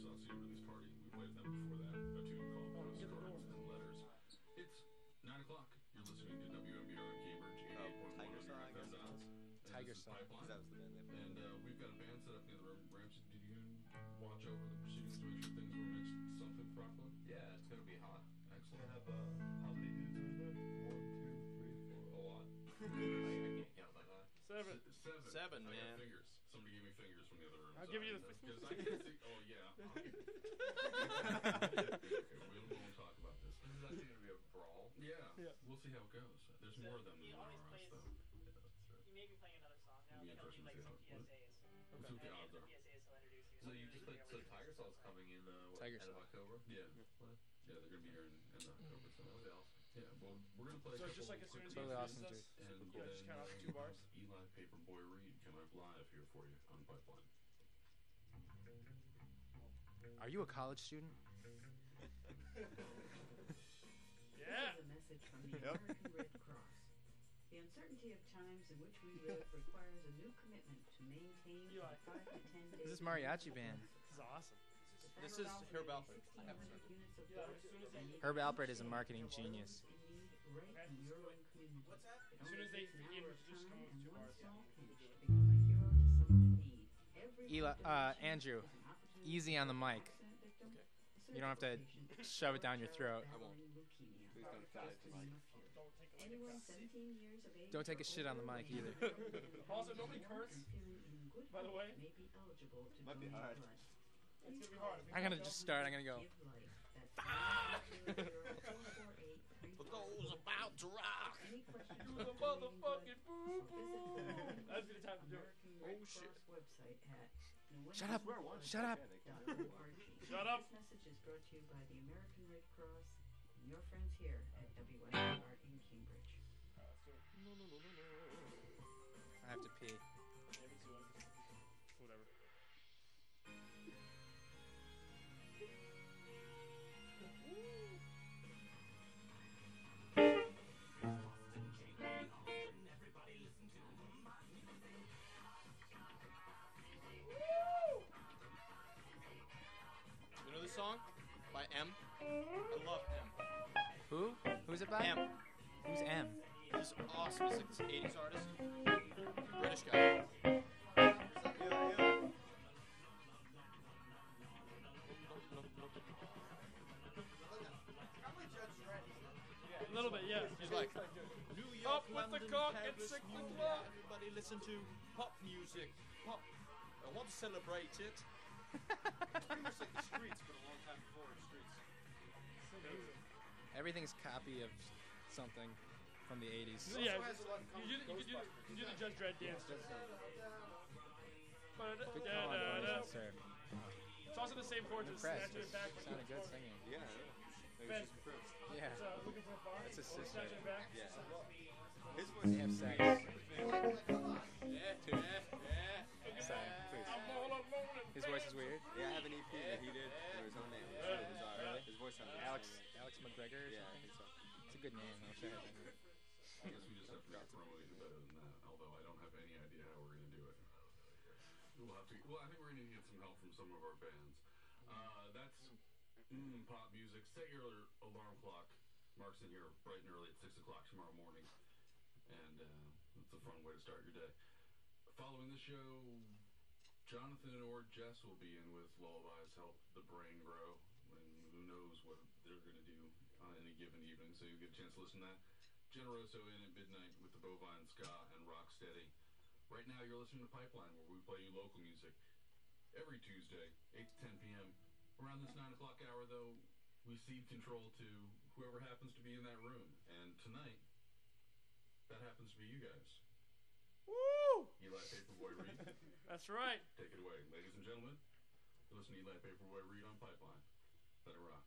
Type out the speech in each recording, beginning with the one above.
Sauce Sea release party. We played them before that. A tune called Oh, get the Postcards door. and Letters. It's nine o'clock. You're listening to WMBR in Cambridge. Oh, 88.1 Tiger on Saw, your I guess FM it dial. was. And Tiger this is Saw. Pipeline. That was the band they played. And uh, we've got a band set up in the room. Ramsey, did you watch over the proceedings to make sure things were mixed something properly? Yeah, it's gonna be hot. Excellent. have uh, how many dudes in there? One, two, three, four. A lot. I, I can't count like that. Seven. S- Seven. Seven, I man. Got fingers. Somebody gave me fingers from the other room. I'll so give I you the know, 'cause I can see. Yeah. okay, we won't talk about this. This is actually gonna be a brawl. Yeah. Yeah. We'll see how it goes. There's more of them than there always are us, though. Yeah, that's true. He may be playing another song now. It'd be He'll do interesting like to see some how it- PSAs. We'll the odds are. PSAs, he'll introduce you. So you just Usually like so every- Tiger Saw's coming in uh what, Tiger end of October? Yeah. What? Yeah, they're gonna be here in, in October. So That would be awesome. yeah, well, we're gonna play. So it's just like as soon quick as he Totally awesome, us, and yeah, just then, count off uh, two bars. Eli Paperboy Reed coming up live here for you on Pipeline. Are you a college student? Yeah. This is a message from the Yep. American Red Cross. The uncertainty of times in which we live requires a new commitment to maintain Eli. a five to ten days. This is mariachi band. This is awesome. This is Herb Alpert. I haven't heard it. Yeah, as soon as they- Herb Alpert is a marketing genius. Right in your own community. What's that? As soon as they takes an begin hour to of just come with and two one bars, yeah. small pinch to become a hero to someone in need. Every Eli, uh, Andrew, an opportunity easy on the mic. an accident victim, a You don't have to shove it down your throat. I won't. Please don't Just cut it, to Mike. name a few. Don't take a Anyone lick. 17 years of age Don't take or a shit on the mic either. Also, nobody curse. and feeling By the way. may be eligible to Might be hard. It's gonna be hard. I'm gonna just start. I'm gonna go. Give life. That's 900-448-3483. For those about to rock. Any questions the about donating blood, motherfucking boo boo. visit That'd be the time to do it. Oh, shit. Cross website at Shut up. Shut up. Shut up. This message is brought to you by the American Red Cross and your friends here at WMBR in Cambridge. So, I have to pee. M? I love M. Who? Who's it by? M. Who's M? He's awesome. He's like this 80s artist. British guy. A little bit, yeah. He's like, New York, Up with the London, cock at Paris, six New o'clock." Everybody listen to pop music. Pop. I want to celebrate it. Pretty much like the streets, but a long time before the streets. Everything's copy of something from the 80s. So, yeah, also has a lot in you, common do, with you, could do, Ghostbusters. you do the Judge Dredd dance. Good call, da, da. boys, sir. It's also the same chords as Impressed. Snatch It Back. but Sounded good singing. Yeah. Ben, Yeah. it's, uh, looking for a bar. That's his sister. Snatch It Back. Yeah. His voice They have sex. Yeah, yeah, yeah. His voice is weird. Yeah, I have an EP that he did under his own name. It's really bizarre. Really? His voice sounds Alex Alex McGregor or Yeah, I think so. It's a good name. I wish I had that. I guess we just have to get promote it better than that. Although I don't have any idea how we're gonna do it. We'll have to. Well, I think we're gonna need to get some help from some of our bands. Uh, that's mm, pop music. Set your alarm clock. Mark's in here bright and early at six o'clock tomorrow morning, and uh, it's a fun way to start your day. Following the show, Jonathan or Jess will be in with Lullabies Help the Brain Grow, and who knows what they're gonna do on any given evening. So you get a chance to listen to that. Generoso in at midnight with the Bovine Ska and Rocksteady. Right now, you're listening to Pipeline, where we play you local music every Tuesday, 8 to 10 p.m. Around this 9 o'clock hour, though, we cede control to whoever happens to be in that room. And tonight, that happens to be you guys. Woo! Eli Paperboy Reed, That's right. take it away. Ladies and gentlemen, you're listening to Eli Paperboy Reed on Pipeline. Let it rock.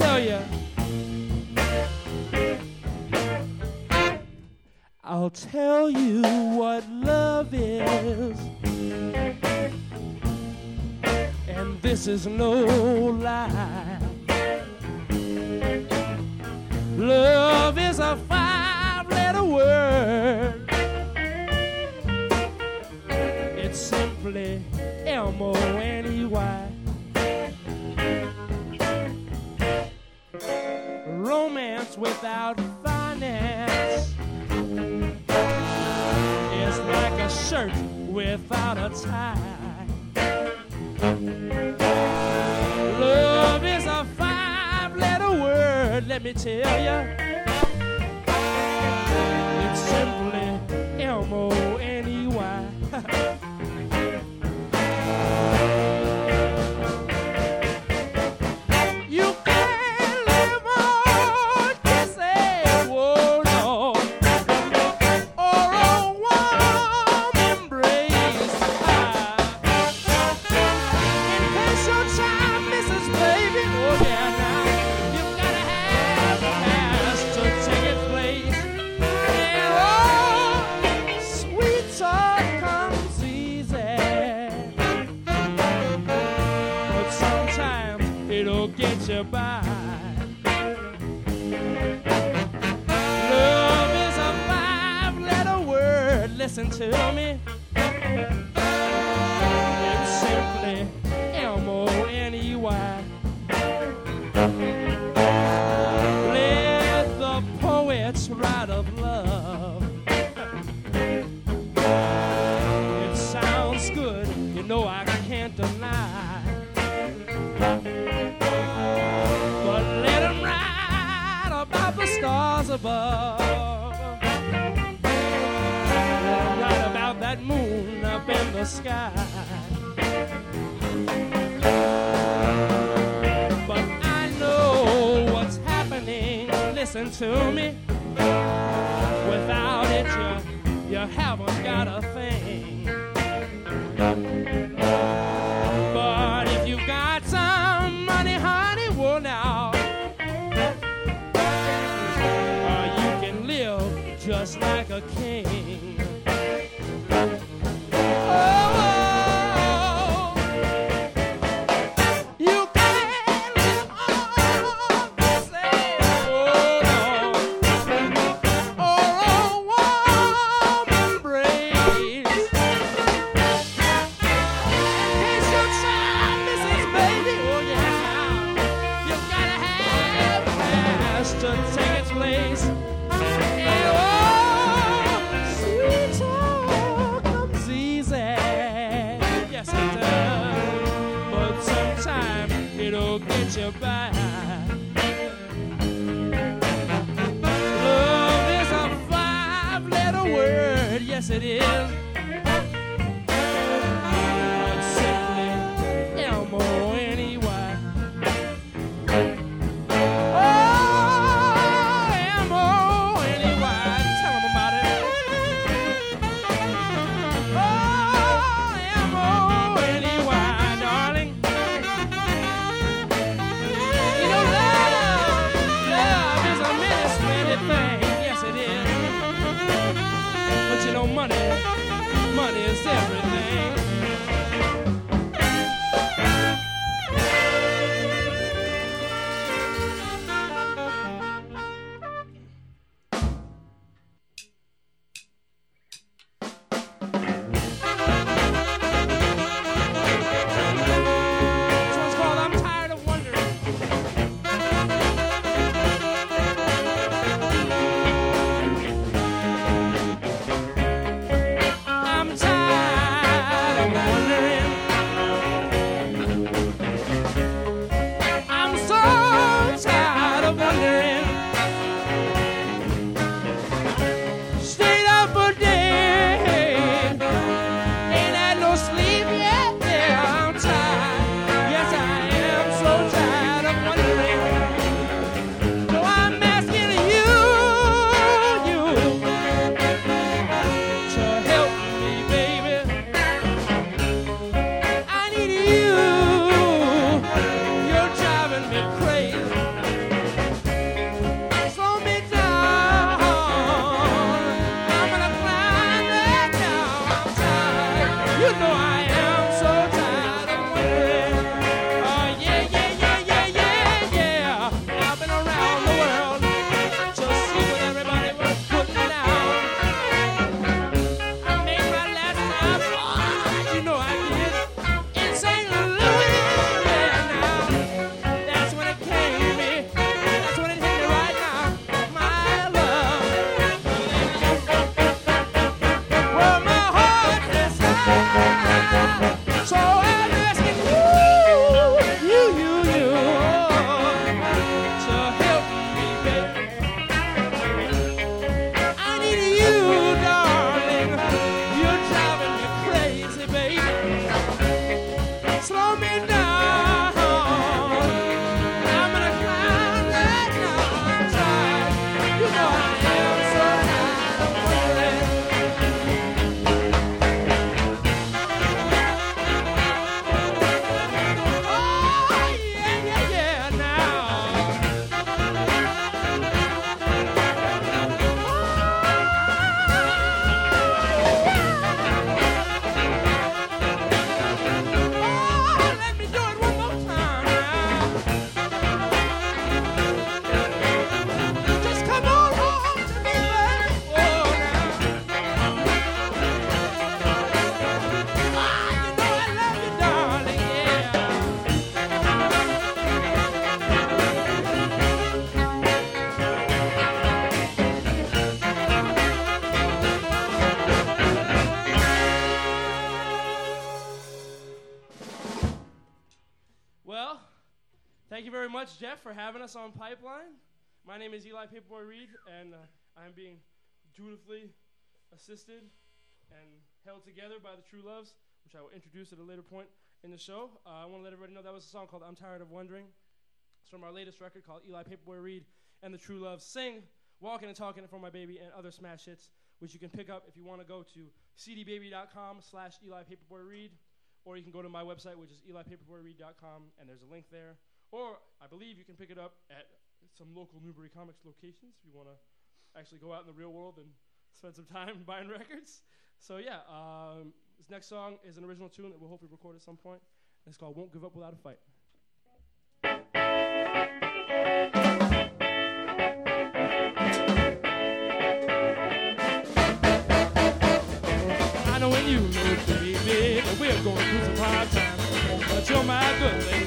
tell you. I'll tell you what love is. And this is no romance without finance it's like a shirt without a tie. Love is a five letter word, let me tell you. It's simply M O N. above. And about that moon up in the sky. But I know what's happening. Listen to me. Without it, you, you haven't got a thing. I can't. Crazy. For having us on Pipeline. My name is Eli Paperboy Reed, and uh, I'm being dutifully assisted and held together by the True Loves, which I will introduce at a later point in the show. Uh, I want to let everybody know that was a song called I'm Tired of Wondering. It's from our latest record called Eli Paperboy Reed and the True Loves Sing, Walking and Talking for My Baby, and other smash hits, which you can pick up if you want to go to cdbaby.com slash Eli Paperboy Reed, or you can go to my website, which is elipaperboyreed.com, and there's a link there. Or I believe you can pick it up at some local Newbury Comics locations if you want to actually go out in the real world and spend some time buying records. So yeah, um, this next song is an original tune that we'll hopefully record at some point. It's called "Won't Give Up Without a Fight." I know when you know, baby, we're going through some hard times. But you're my good lady,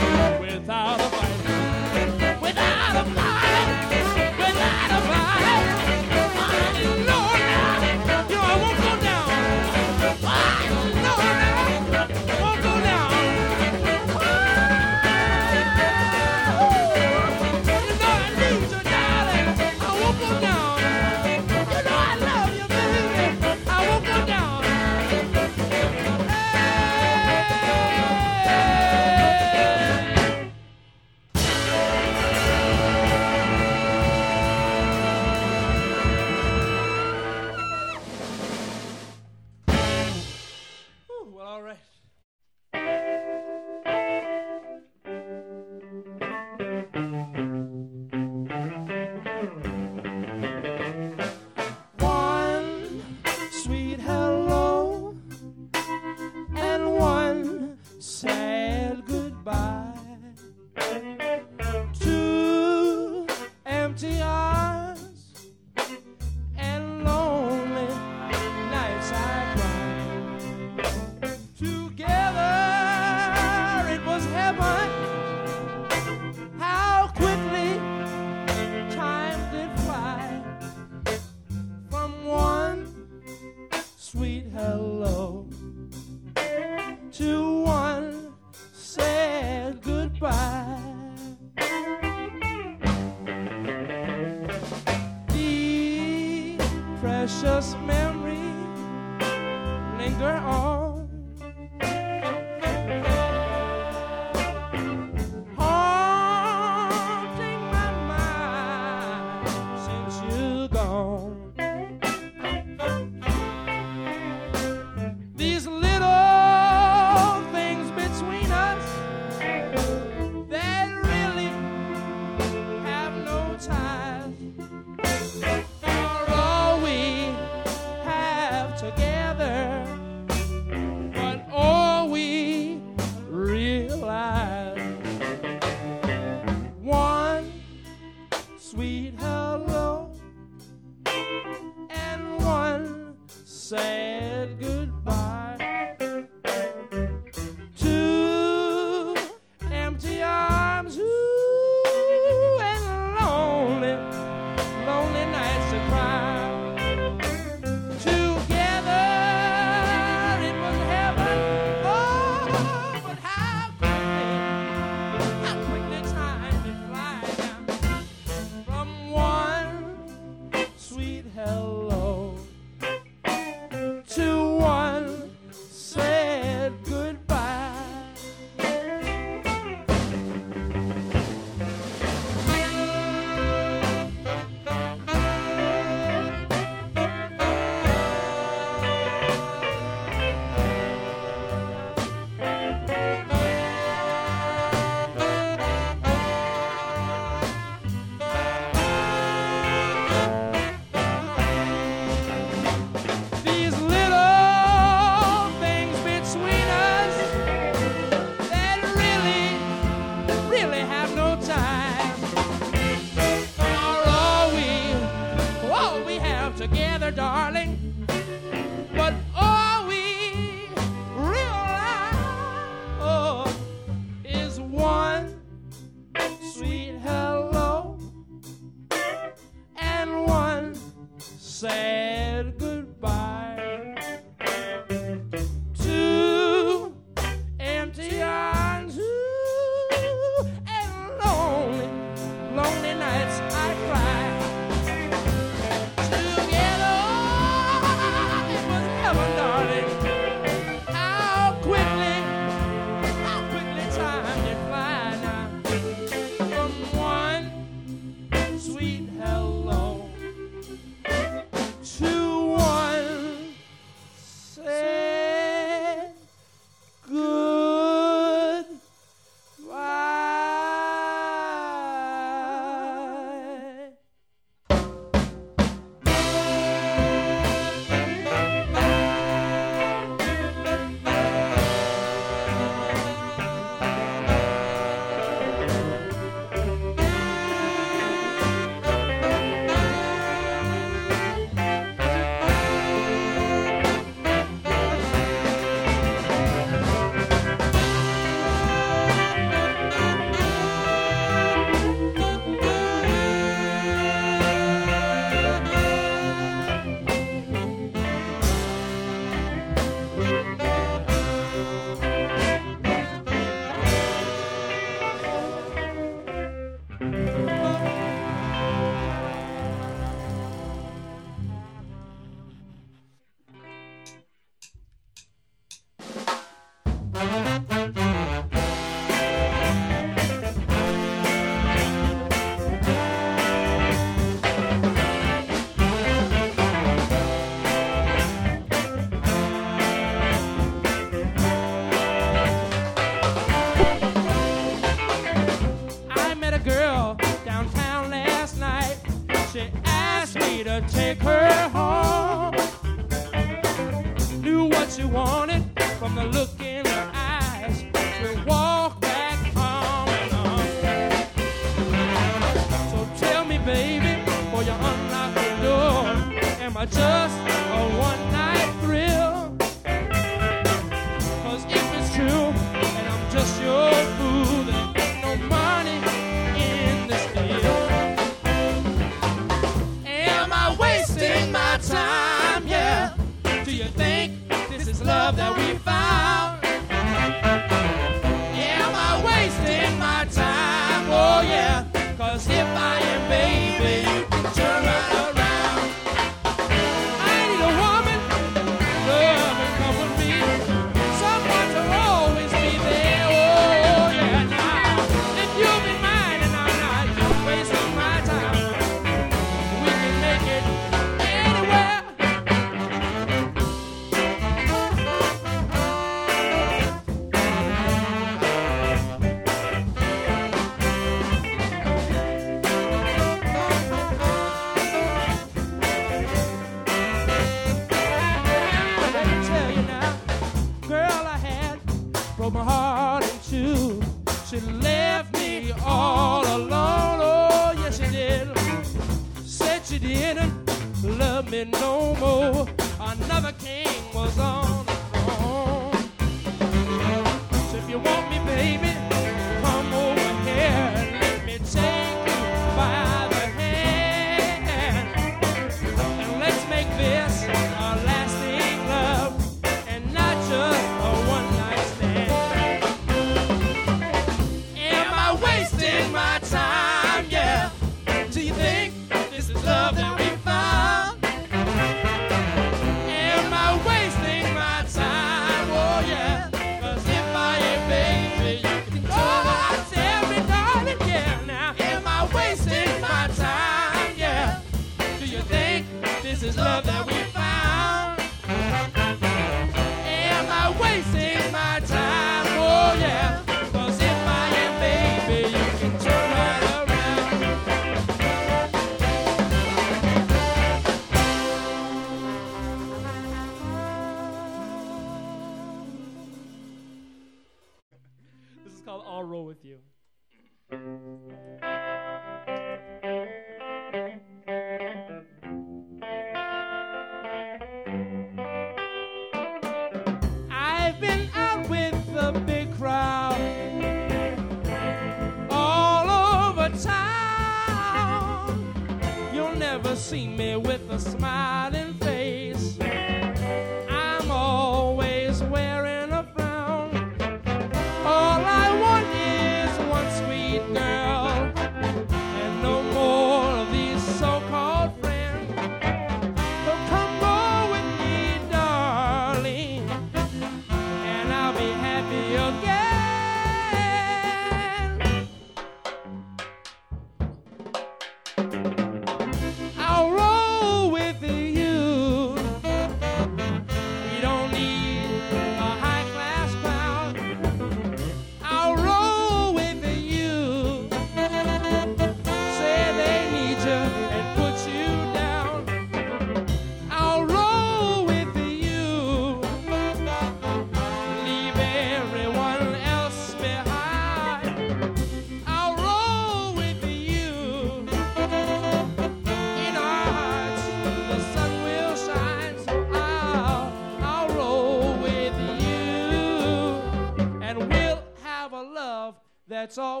that's always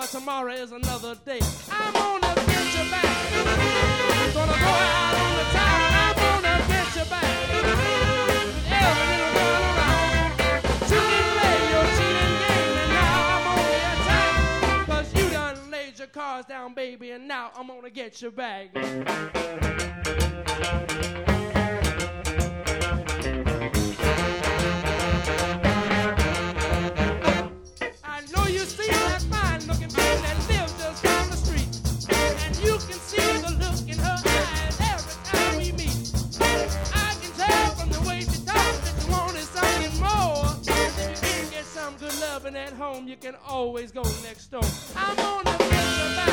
but tomorrow is another day. I'm gonna get you back. Gonna go out on the town. I'm gonna get you back. With every little girl around. Can play your cheating game and now I'm on you done laid your cards down, baby, and now I'm gonna get you back. You can always go next door. I'm gonna get you back.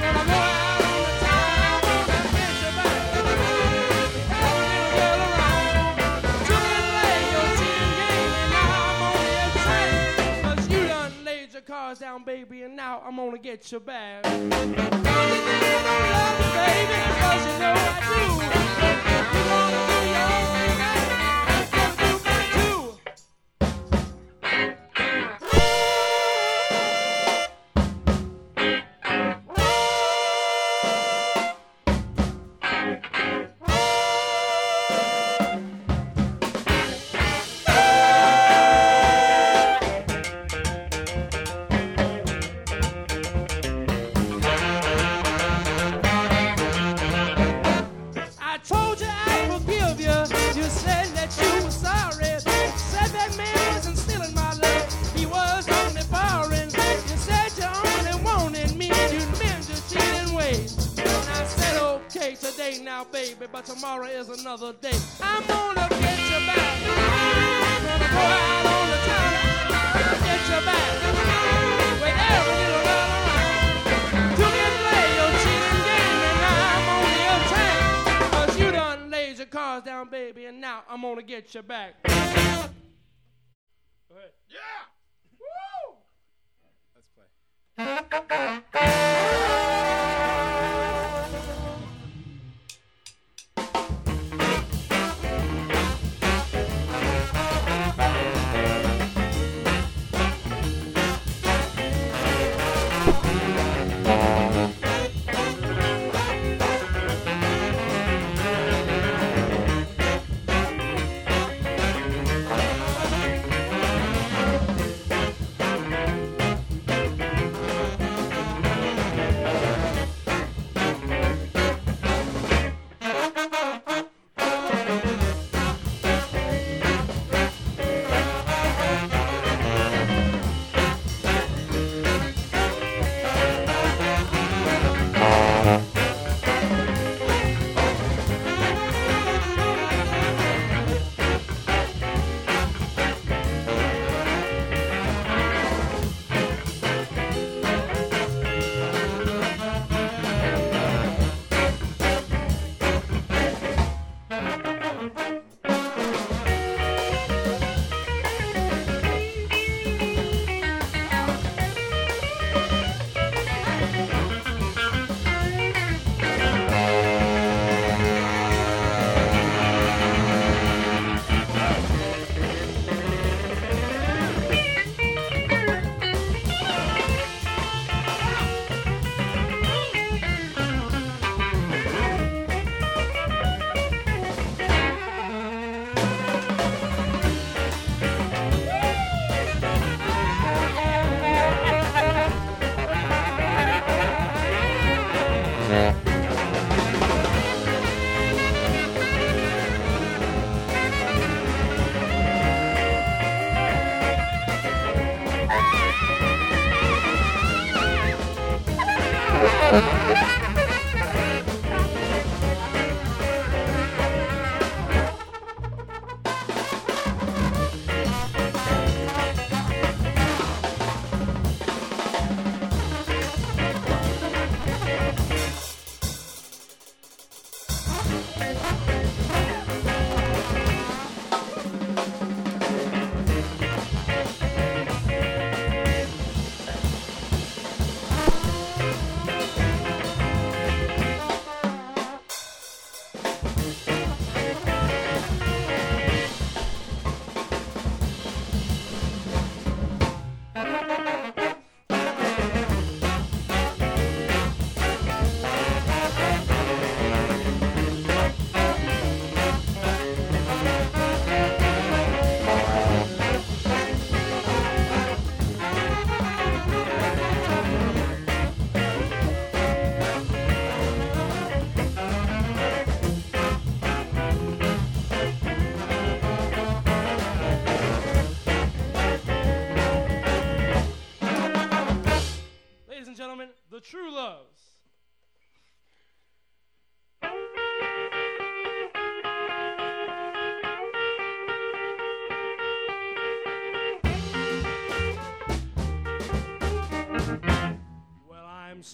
Go out on the town. I'm back. You play your game, and now I'm on your you done laid your cards down, baby, and now I'm gonna get you back. Love you, baby? 'Cause you know I do. You wanna do your thing,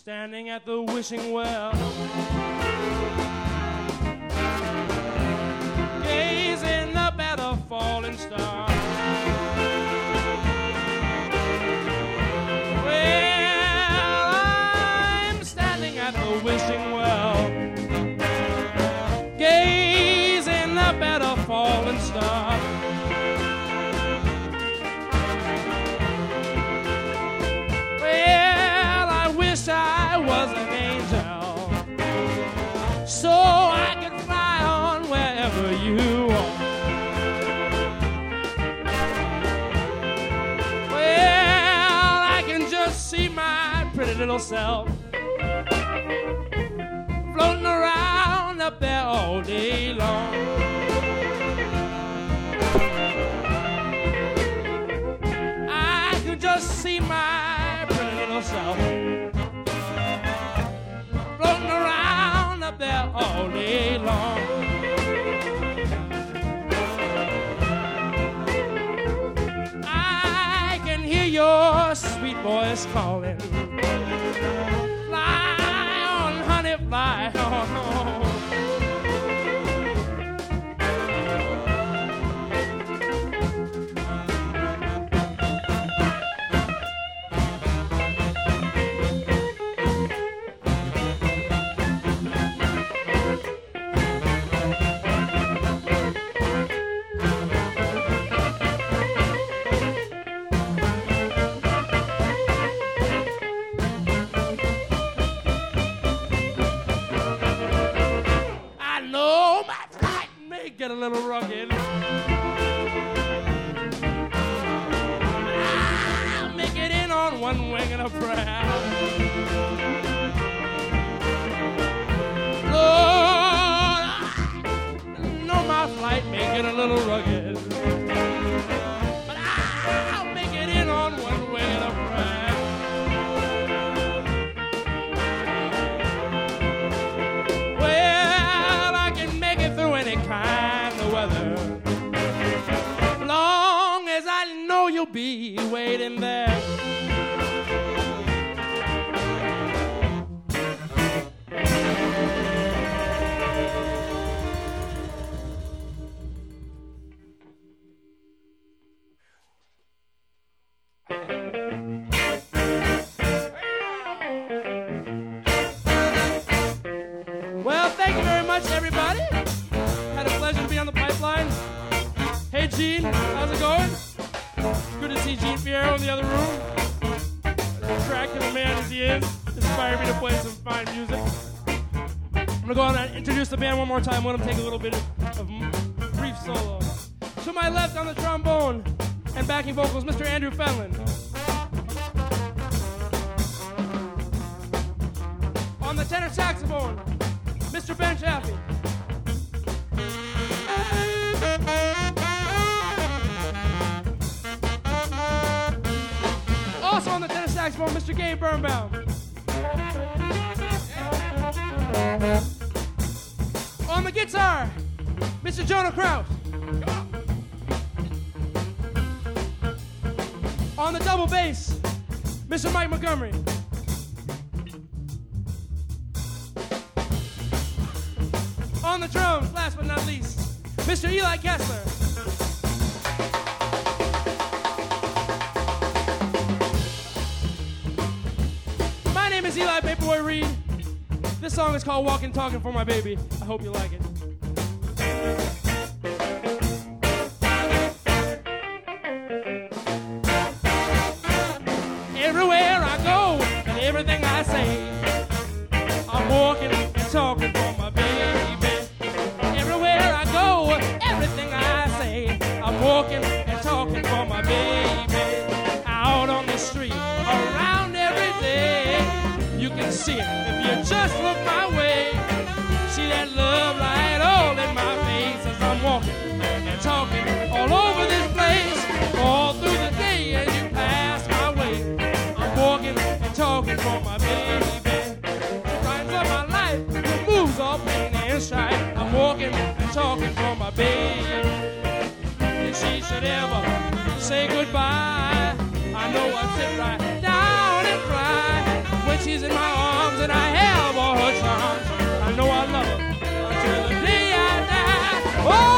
standing at the wishing well, gazing up at a falling star. My pretty little self floating around up there all day long. I could just see my pretty little self floating around up there all day long. I can hear your sweet voice calling. On, Gene, how's it going? Good to see Gene Fierro in the other room. Attractive man as he is, inspired me to play some fine music. I'm gonna go on and introduce the band one more time. Let them take a little bit of brief solo. To my left on the trombone and backing vocals, Mr. Andrew Fenlon. On the tenor saxophone, Mr. Ben Chaffee. Also on the tenor saxophone, Mr. Gabe Birnbaum. On the guitar, Mr. Jonah Kraut. On the double bass, Mr. Mike Montgomery. On the drums, last but not least, Mr. Eli Kessler. Song is called Walking Talking for My Baby. I hope you like it. should ever say goodbye. I know I sit right down and cry when she's in my arms and I have all her charms. I know I love her until the day I die. Oh!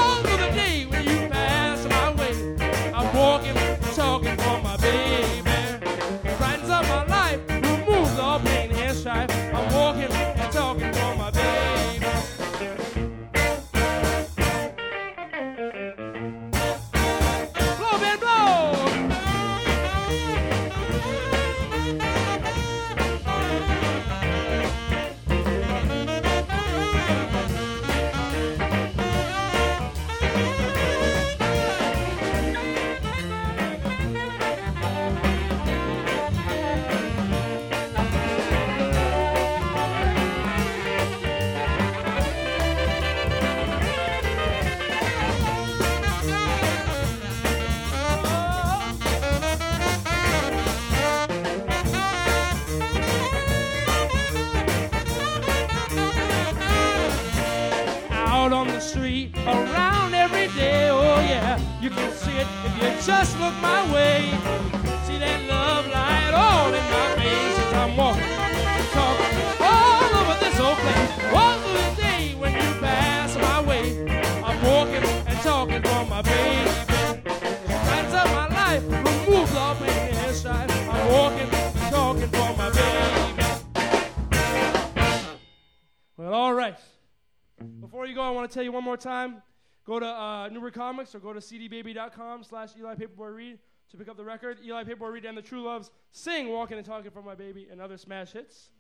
more time, go to uh, Newbury Comics or go to cdbaby.com slash Eli Paperboy Reed to pick up the record. Eli Paperboy Reed and the True Loves sing Walking and Talking for My Baby and other smash hits.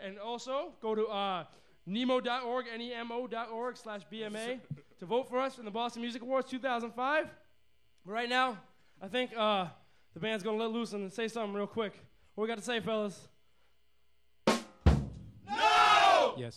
And also go to uh, nemo.org, N-E-M-O.org slash BMA to vote for us in the Boston Music Awards 2005. But right now, I think uh, the band's going to let loose and say something real quick. What we got to say, fellas? No! Yes.